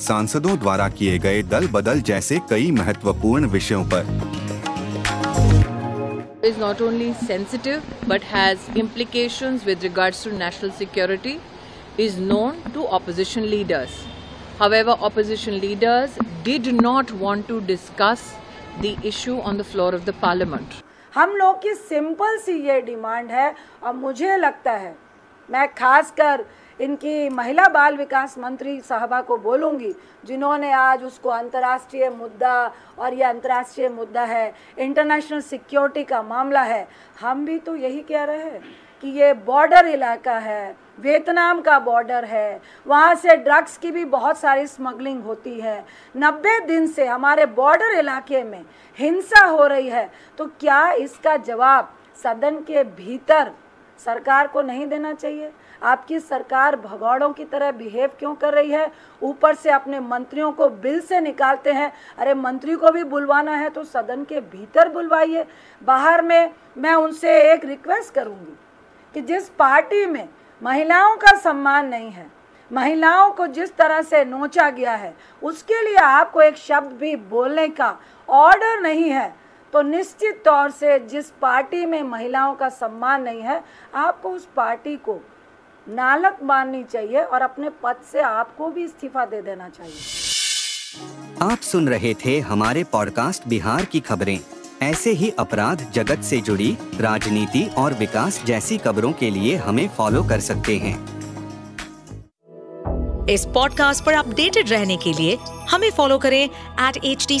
सांसदों द्वारा किए गए दल बदल जैसे कई महत्वपूर्ण विषयों पर। Is not only sensitive but has implication with regards to national security is known to opposition leaders however opposition leaders did not want to discuss the issue on the floor of the parliament हम लोग की simple सी ये demand है और मुझे लगता है मैं खासकर इनकी महिला बाल विकास मंत्री साहबा को बोलूँगी, जिन्होंने आज उसको अंतर्राष्ट्रीय मुद्दा और ये अंतर्राष्ट्रीय मुद्दा है इंटरनेशनल सिक्योरिटी का मामला है। हम भी तो यही कह रहे हैं कि ये बॉर्डर इलाका है, वियतनाम का बॉर्डर है, वहाँ से ड्रग्स की भी बहुत सारी स्मगलिंग होती है। नब्बे दिन से हमारे बॉर्डर इलाके में हिंसा हो रही है तो क्या इसका जवाब सदन के भीतर सरकार को नहीं देना चाहिए। आपकी सरकार भगौड़ों की तरह बिहेव क्यों कर रही है? ऊपर से अपने मंत्रियों को बिल से निकालते हैं। अरे मंत्री को भी बुलवाना है तो सदन के भीतर बुलवाइए। बाहर में मैं उनसे एक रिक्वेस्ट करूँगी कि जिस पार्टी में महिलाओं का सम्मान नहीं है, महिलाओं को जिस तरह से नोचा गया है, उसके लिए आपको एक शब्द भी बोलने का ऑर्डर नहीं है। तो निश्चित तौर से जिस पार्टी में महिलाओं का सम्मान नहीं है आपको उस पार्टी को नालक माननी चाहिए और अपने पद से आपको भी इस्तीफा दे देना चाहिए। आप सुन रहे थे हमारे पॉडकास्ट बिहार की खबरें। ऐसे ही अपराध जगत से जुड़ी राजनीति और विकास जैसी खबरों के लिए हमें फॉलो कर सकते हैं। इस पॉडकास्ट पर अपडेटेड रहने के लिए हमें फॉलो करें एट एच डी